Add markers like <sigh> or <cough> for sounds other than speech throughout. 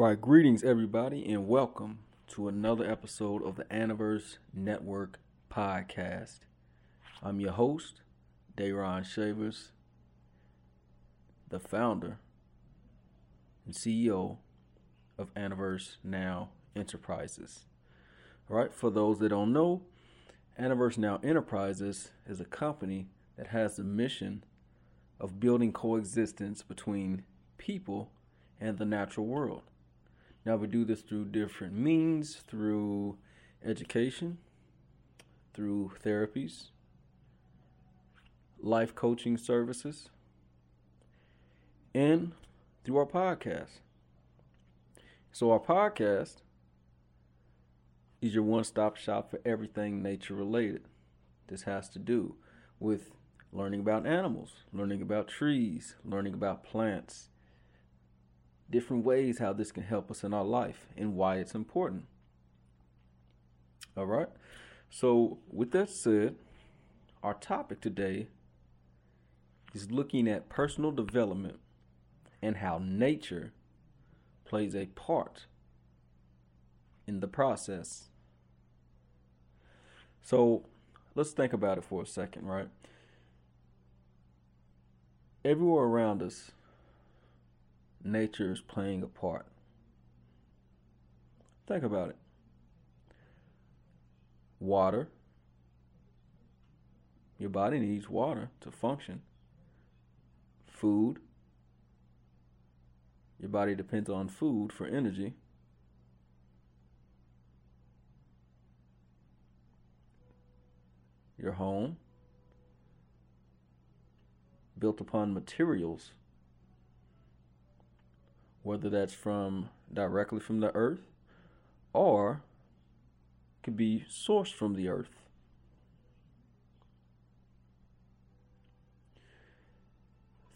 Right, greetings everybody, and welcome to another episode of the Aniverse Network podcast. I'm your host, Daron Shavers, the founder and CEO of Aniverse Now Enterprises. All right, for those that don't know, Aniverse Now Enterprises is a company that has the mission of building coexistence between people and the natural world. Now, we do this through different means through education, through therapies, life coaching services, and through our podcast. So, our podcast is your one stop shop for everything nature related. This has to do with learning about animals, learning about trees, learning about plants, different ways how this can help us in our life and why it's important. All right. So, with that said, our topic today is looking at personal development and how nature plays a part in the process. So, let's think about it for a second, right? Everywhere around us, nature is playing a part. Think about it. Water. Your body needs water to function. Food. Your body depends on food for energy. Your home. Built upon materials whether that's from directly from the earth or could be sourced from the earth.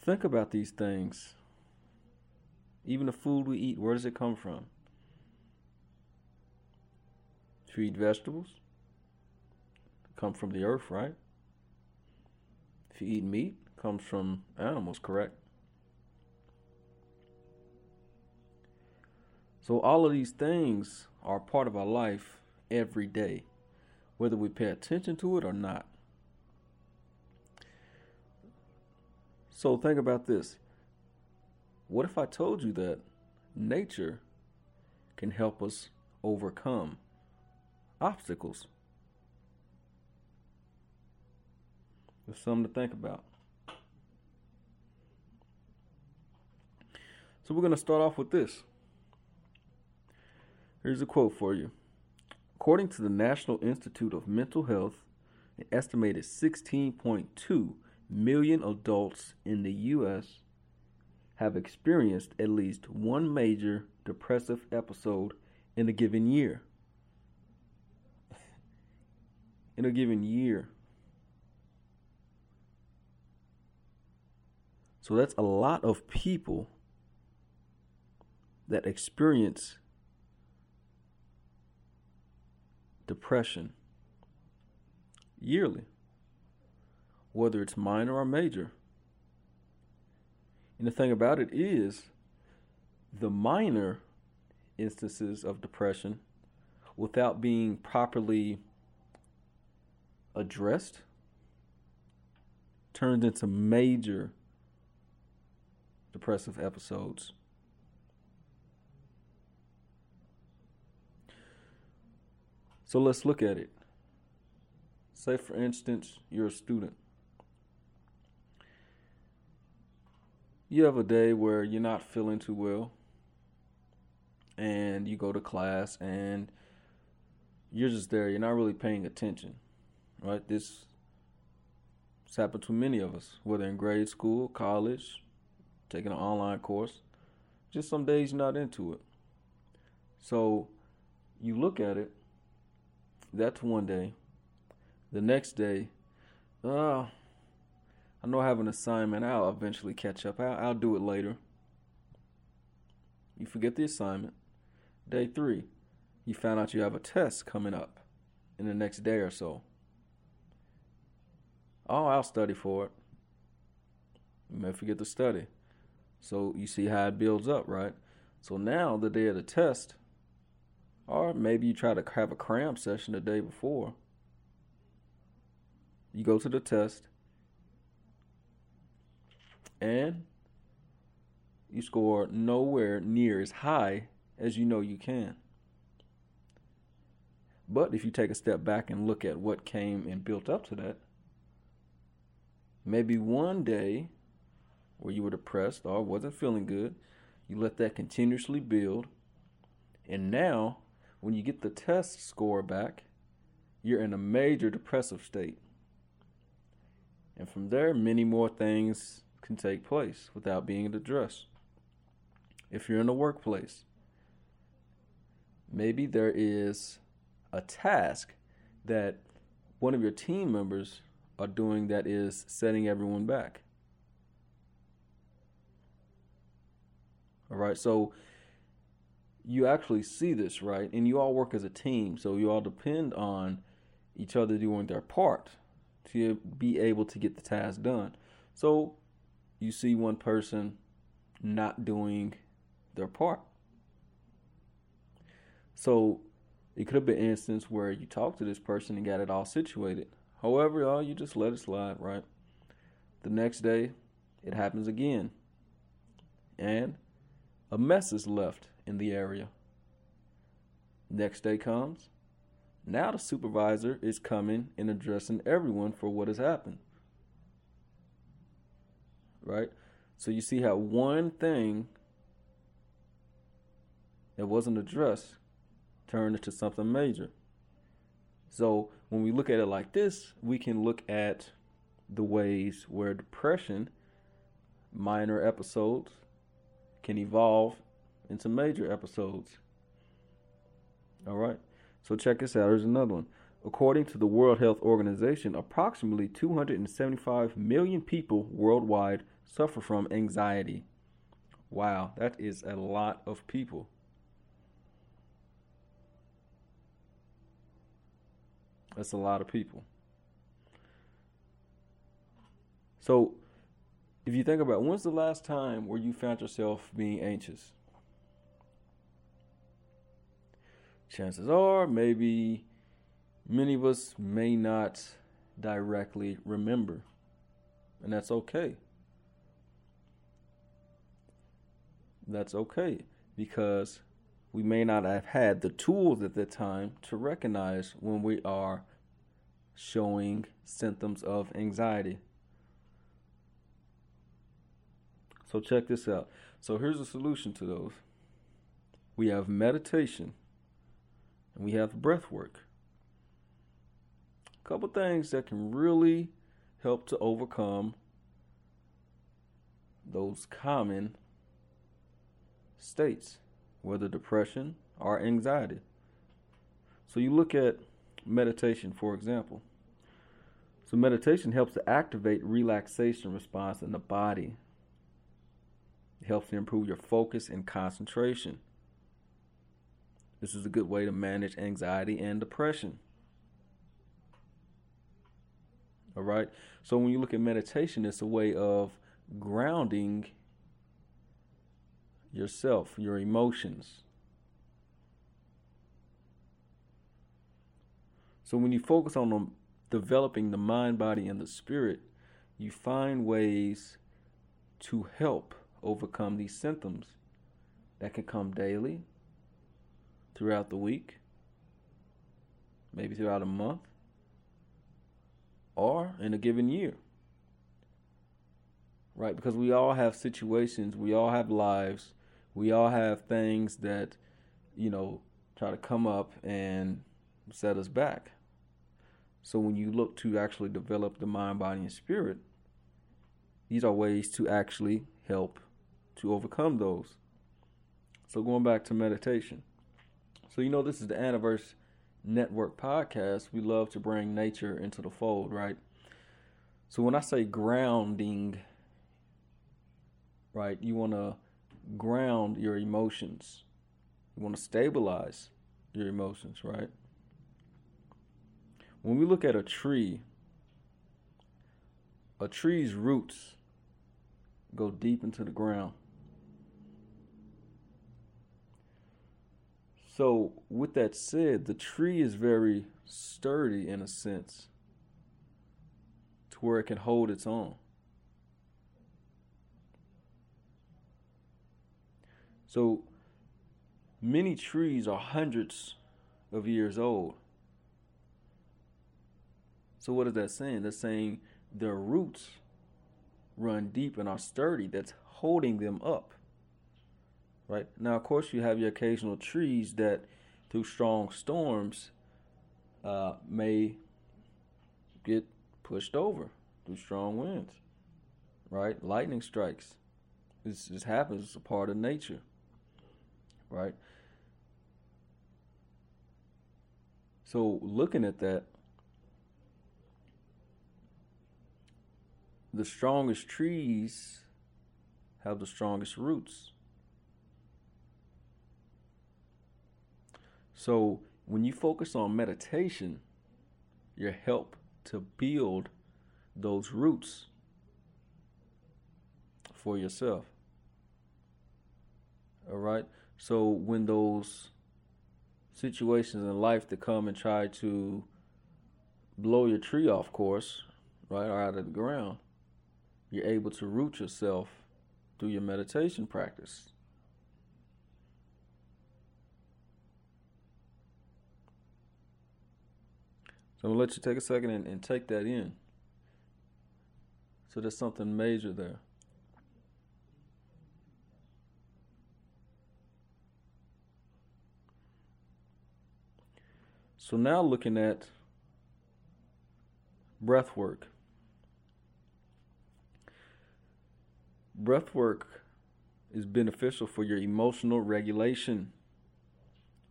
Think about these things. Even the food we eat, where does it come from? If you eat vegetables, come from the earth, right? If you eat meat, comes from animals, correct? So all of these things are part of our life every day, whether we pay attention to it or not. So think about this. What if I told you that nature can help us overcome obstacles? There's something to think about. So we're going to start off with this. Here's a quote for you. According to the National Institute of Mental Health, an estimated 16.2 million adults in the U.S. have experienced at least one major depressive episode in a given year. <laughs> in a given year. So that's a lot of people that experience depression yearly, whether it's minor or major. And the thing about it is, the minor instances of depression, without being properly addressed, turns into major depressive episodes. So let's look at it. Say, for instance, you're a student. You have a day where you're not feeling too well, and you go to class, and you're just there. You're not really paying attention, right? This has happened to many of us, whether in grade school, college, taking an online course. Just some days you're not into it. So you look at it that's one day. The next day, uh, I know I have an assignment. I'll eventually catch up. I'll, I'll do it later. You forget the assignment. Day three, you found out you have a test coming up in the next day or so. Oh, I'll study for it. You may forget to study. So you see how it builds up, right? So now the day of the test, or maybe you try to have a cram session the day before. You go to the test and you score nowhere near as high as you know you can. But if you take a step back and look at what came and built up to that, maybe one day where you were depressed or wasn't feeling good, you let that continuously build. And now, when you get the test score back, you're in a major depressive state. And from there, many more things can take place without being addressed. If you're in the workplace, maybe there is a task that one of your team members are doing that is setting everyone back. All right, so you actually see this, right? And you all work as a team, so you all depend on each other doing their part to be able to get the task done. So you see one person not doing their part. So it could have been an instance where you talked to this person and got it all situated. However, y'all, you just let it slide, right? The next day, it happens again. And a mess is left in the area. Next day comes. Now the supervisor is coming and addressing everyone for what has happened. Right? So you see how one thing that wasn't addressed turned into something major. So when we look at it like this, we can look at the ways where depression, minor episodes, can evolve into major episodes. All right. So check this out. Here's another one. According to the World Health Organization, approximately 275 million people worldwide suffer from anxiety. Wow, that is a lot of people. That's a lot of people. So, if you think about when's the last time where you found yourself being anxious? Chances are, maybe many of us may not directly remember, and that's okay. That's okay because we may not have had the tools at the time to recognize when we are showing symptoms of anxiety. So, check this out. So, here's a solution to those we have meditation and we have breath work. A couple things that can really help to overcome those common states, whether depression or anxiety. So you look at meditation, for example. So meditation helps to activate relaxation response in the body. It helps to improve your focus and concentration. This is a good way to manage anxiety and depression. All right. So when you look at meditation, it's a way of grounding yourself, your emotions. So when you focus on um, developing the mind, body, and the spirit, you find ways to help overcome these symptoms that can come daily, throughout the week, maybe throughout a month, or in a given year right? Because we all have situations, we all have lives, we all have things that, you know, try to come up and set us back. So when you look to actually develop the mind, body, and spirit, these are ways to actually help to overcome those. So going back to meditation. So you know this is the Aniverse Network podcast. We love to bring nature into the fold, right? So when I say grounding right? You want to ground your emotions. You want to stabilize your emotions, right? When we look at a tree, a tree's roots go deep into the ground. So, with that said, the tree is very sturdy in a sense to where it can hold its own. So, many trees are hundreds of years old. So, what is that saying? That's saying their roots run deep and are sturdy, that's holding them up right? Now, of course, you have your occasional trees that, through strong storms, uh, may get pushed over through strong winds, right? Lightning strikes. This just happens. It's a part of nature, right? So, looking at that, the strongest trees have the strongest roots. So when you focus on meditation, you help to build those roots for yourself. All right. So when those situations in life that come and try to blow your tree off course, right, or out of the ground, you're able to root yourself through your meditation practice. So I'm gonna let you take a second and, and take that in. So there's something major there. So now looking at breath work. Breath work is beneficial for your emotional regulation,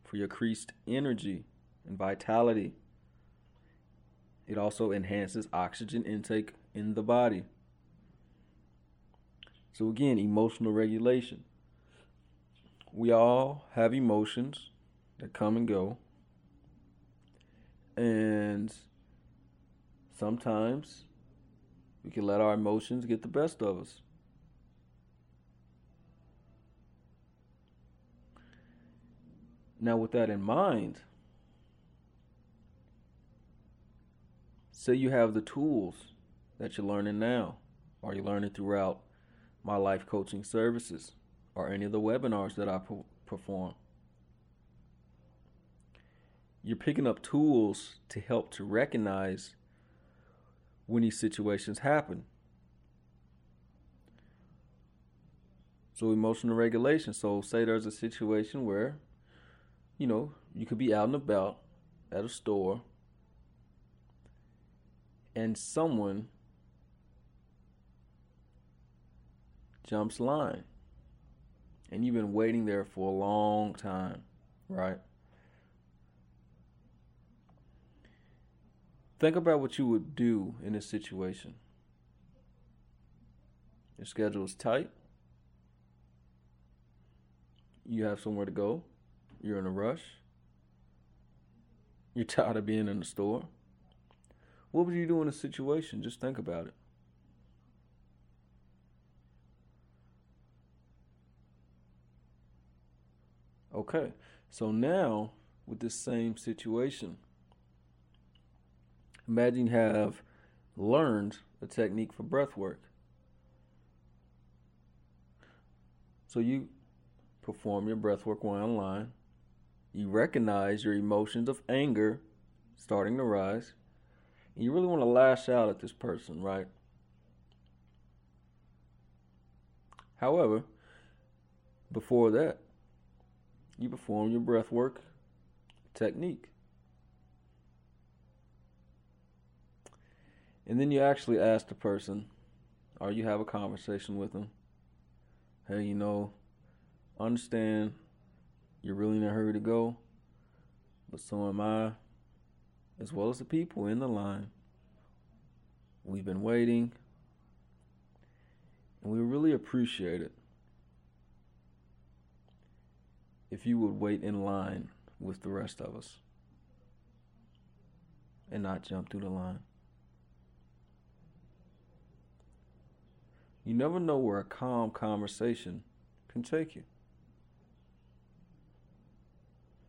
for your increased energy and vitality it also enhances oxygen intake in the body. So, again, emotional regulation. We all have emotions that come and go. And sometimes we can let our emotions get the best of us. Now, with that in mind, Say you have the tools that you're learning now, or you're learning throughout my life coaching services, or any of the webinars that I perform. You're picking up tools to help to recognize when these situations happen. So, emotional regulation. So, say there's a situation where, you know, you could be out and about at a store and someone jumps line. And you've been waiting there for a long time, right? Think about what you would do in this situation. Your schedule is tight. You have somewhere to go. You're in a rush. You're <laughs> tired of being in the store. What would you do in a situation? Just think about it. Okay, so now with this same situation, imagine you have learned a technique for breath work. So you perform your breath work while online. You recognize your emotions of anger starting to rise you really want to lash out at this person, right? However, before that, you perform your breath work technique. And then you actually ask the person, or you have a conversation with them. Hey, you know, understand you're really in a hurry to go, but so am I as well as the people in the line. We've been waiting, and we really appreciate it if you would wait in line with the rest of us and not jump through the line. You never know where a calm conversation can take you.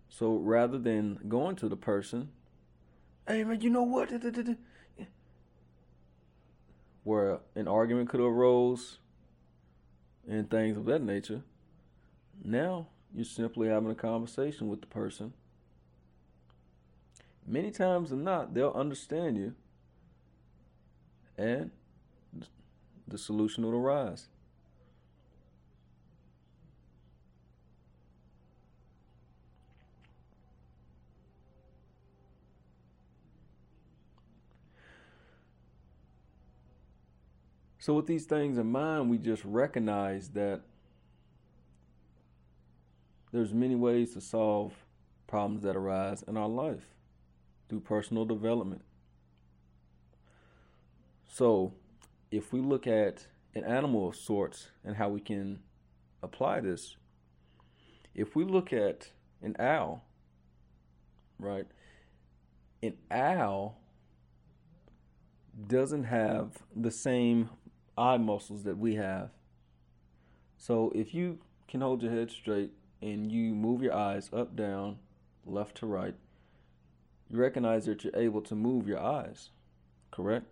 So rather than going to the person, hey man, you know what? Where an argument could have arose and things of that nature. Now you're simply having a conversation with the person. Many times than not, they'll understand you and the solution will arise. So, with these things in mind, we just recognize that there's many ways to solve problems that arise in our life through personal development. So, if we look at an animal of sorts and how we can apply this, if we look at an owl, right, an owl doesn't have the same eye muscles that we have. So if you can hold your head straight and you move your eyes up, down, left to right, you recognize that you're able to move your eyes, correct?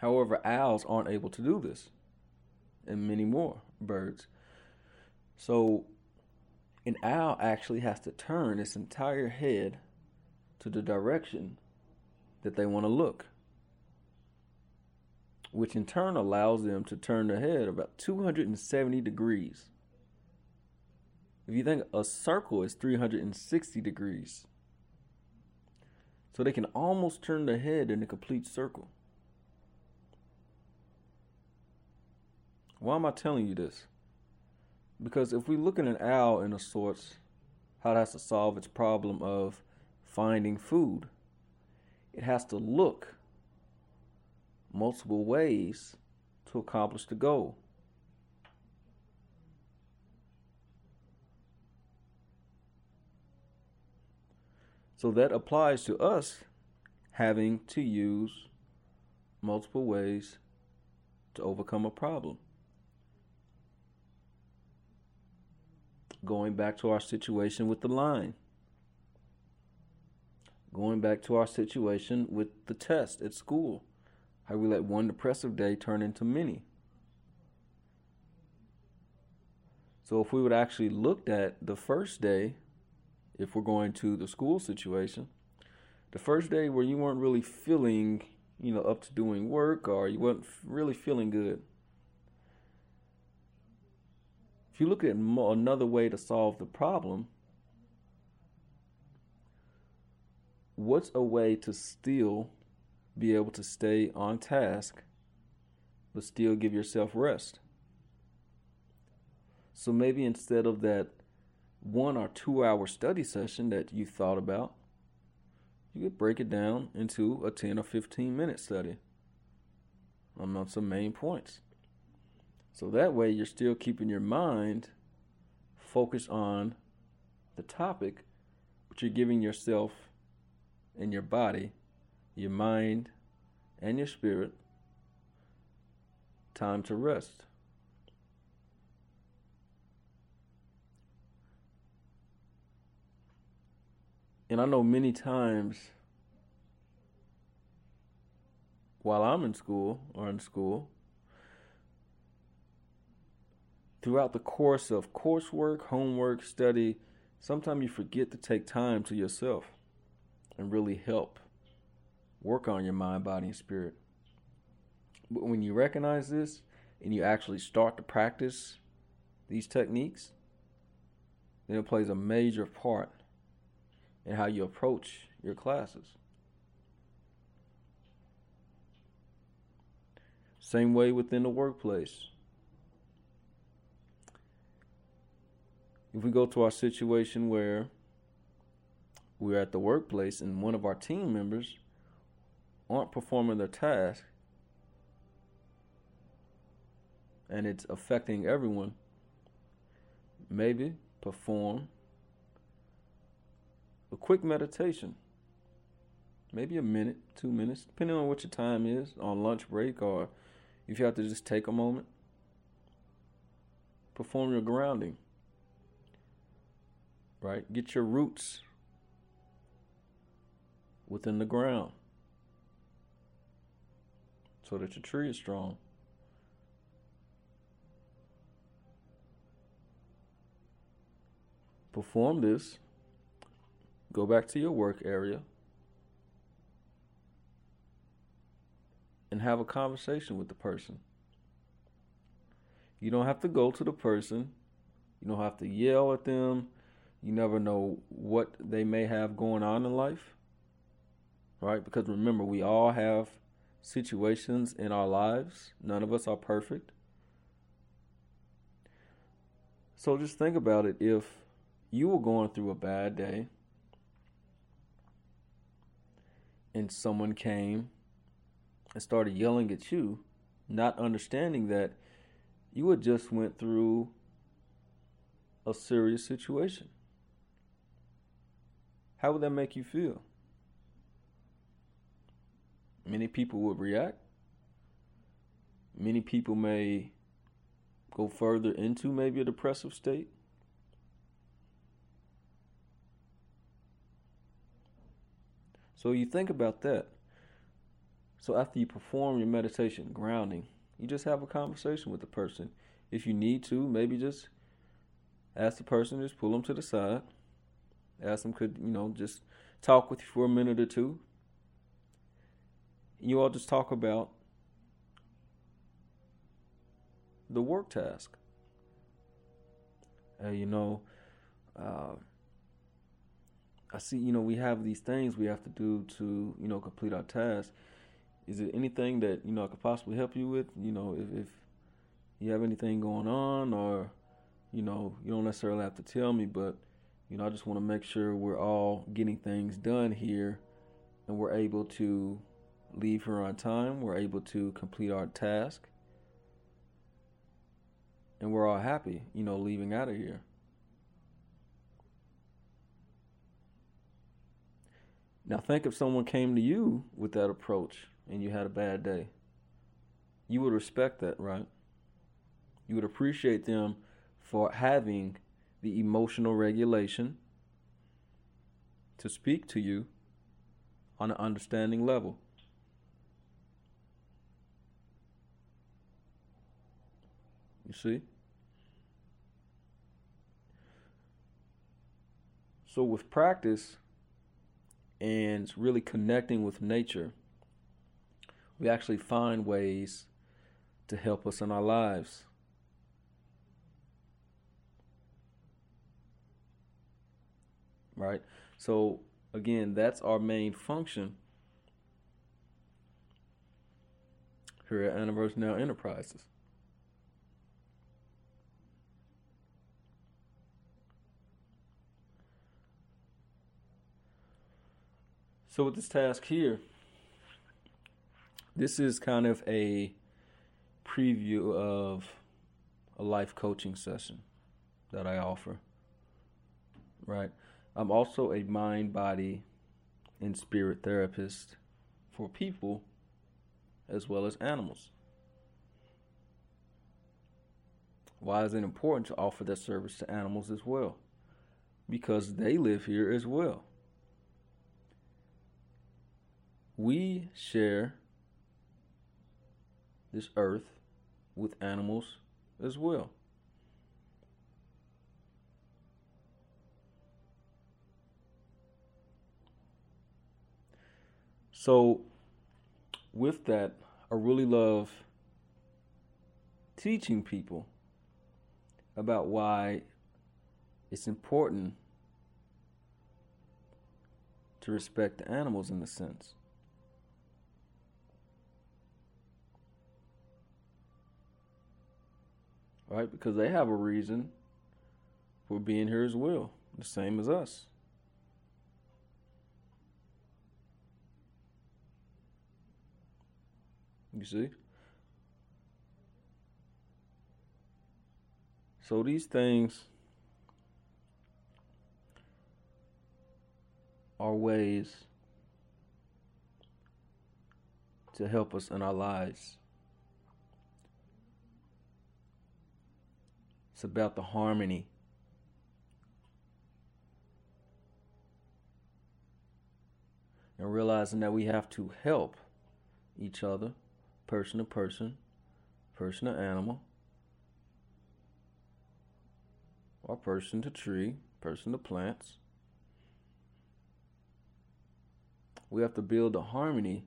However, owls aren't able to do this, and many more birds. So, an owl actually has to turn its entire head to the direction that they want to look which in turn allows them to turn their head about 270 degrees. If you think a circle is 360 degrees, so they can almost turn their head in a complete circle. Why am I telling you this? Because if we look at an owl in a sorts, how it has to solve its problem of finding food, it has to look multiple ways to accomplish the goal. So that applies to us having to use multiple ways to overcome a problem. Going back to our situation with the line. Going back to our situation with the test at school. How we let one depressive day turn into many. So if we would actually looked at the first day, if we're going to the school situation, the first day where you weren't really feeling, you know, up to doing work or you weren't really feeling good. If you look at another way to solve the problem, what's a way to still be able to stay on task, but still give yourself rest. So maybe instead of that one or two hour study session that you thought about, you could break it down into a 10 or 15 minute study on some main points. So that way you're still keeping your mind focused on the topic, but you're giving yourself and your body your mind, and your spirit time to rest. And I know many times while I'm in school or in school, throughout the course of coursework, homework, study, sometimes you forget to take time to yourself and really help work on your mind, body, and spirit. But when you recognize this and you actually start to practice these techniques, then it plays a major part in how you approach your classes. Same way within the workplace. If we go to our situation where we're at the workplace and one of our team members aren't performing their task and it's affecting everyone, maybe perform a quick meditation. Maybe a minute, two minutes, depending on what your time is on lunch break or if you have to just take a moment. Perform your grounding. right? Get your roots within the ground so that your tree is strong. Perform this. Go back to your work area and have a conversation with the person. You don't have to go to the person. You don't have to yell at them. You never know what they may have going on in life. Right? Because remember, we all have situations in our lives. None of us are perfect. So just think about it. If you were going through a bad day and someone came and started yelling at you, not understanding that you had just went through a serious situation. How would that make you feel? Many people would react. Many people may go further into maybe a depressive state. So you think about that. So after you perform your meditation grounding, you just have a conversation with the person. If you need to, maybe just ask the person, just pull them to the side. Ask them, could, you know, just talk with you for a minute or two. You all just talk about the work task. Uh, you know, uh, I see, you know, we have these things we have to do to, you know, complete our task is there anything that you know I could possibly help you with? You know, if, if you have anything going on, or you know, you don't necessarily have to tell me, but you know, I just want to make sure we're all getting things done here, and we're able to leave here on time. We're able to complete our task, and we're all happy, you know, leaving out of here. Now think if someone came to you with that approach and you had a bad day, you would respect that, right? You would appreciate them for having the emotional regulation to speak to you on an understanding level. You see? So, with practice and really connecting with nature, we actually find ways to help us in our lives. Right? So, again, that's our main function here at Aniverse Now Enterprises. So, with this task here, this is kind of a preview of a life coaching session that I offer. Right? I'm also a mind, body, and spirit therapist for people as well as animals. Why is it important to offer that service to animals as well? Because they live here as well. We share this earth with animals as well. So, with that, I really love teaching people about why it's important to respect the animals in a sense. Right? Because they have a reason for being here as well, the same as us. You see? So these things are ways to help us in our lives. It's about the harmony. And realizing that we have to help each other, person to person, person to animal, or person to tree, person to plants. We have to build a harmony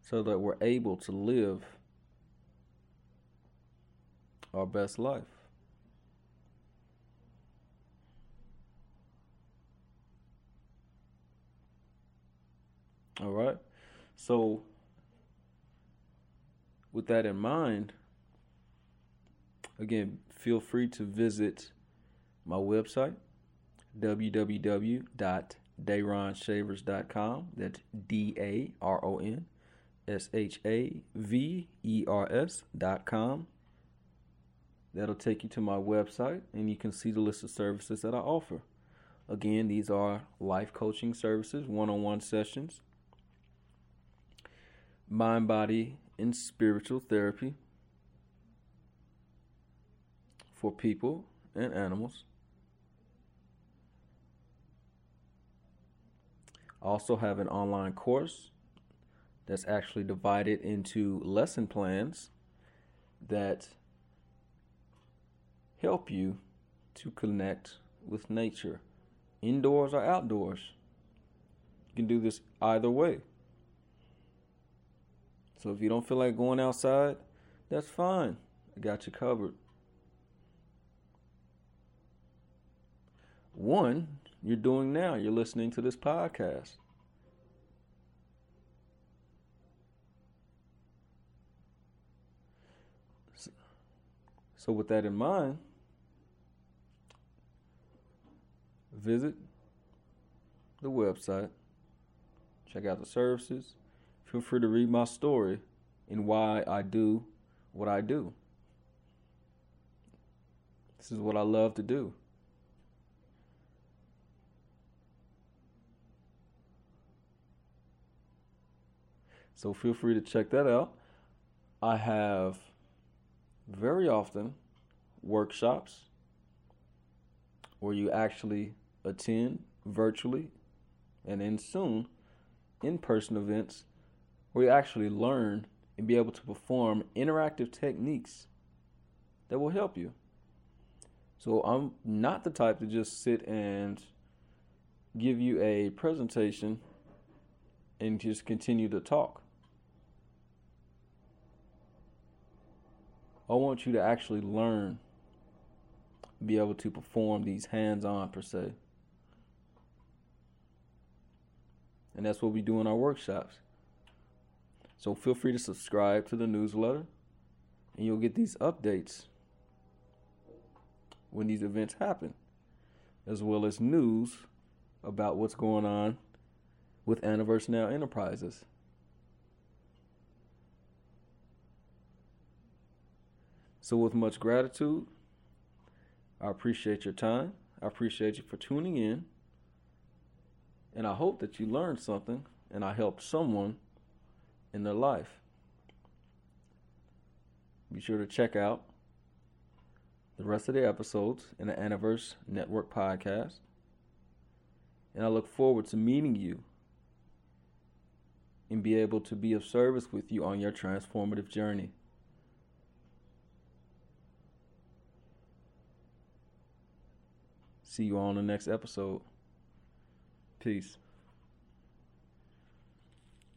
so that we're able to live our best life. All right. So, with that in mind, again, feel free to visit my website, www.daronshavers.com. That's D A R O N S H A V E R S.com. That'll take you to my website and you can see the list of services that I offer. Again, these are life coaching services, one on one sessions, mind, body, and spiritual therapy for people and animals. I also have an online course that's actually divided into lesson plans that help you to connect with nature, indoors or outdoors. You can do this either way. So if you don't feel like going outside, that's fine. I got you covered. One, you're doing now. You're listening to this podcast. So, with that in mind, visit the website, check out the services. Feel free to read my story and why I do what I do. This is what I love to do. So feel free to check that out. I have very often workshops where you actually attend virtually and then soon in person events where you actually learn and be able to perform interactive techniques that will help you. So I'm not the type to just sit and give you a presentation and just continue to talk. I want you to actually learn, be able to perform these hands on per se. And that's what we do in our workshops. So feel free to subscribe to the newsletter and you'll get these updates when these events happen, as well as news about what's going on with Aniverse Now Enterprises. So, with much gratitude, I appreciate your time. I appreciate you for tuning in. And I hope that you learned something and I helped someone in their life. Be sure to check out the rest of the episodes in the Aniverse Network podcast. And I look forward to meeting you and be able to be of service with you on your transformative journey. See you on the next episode. Peace.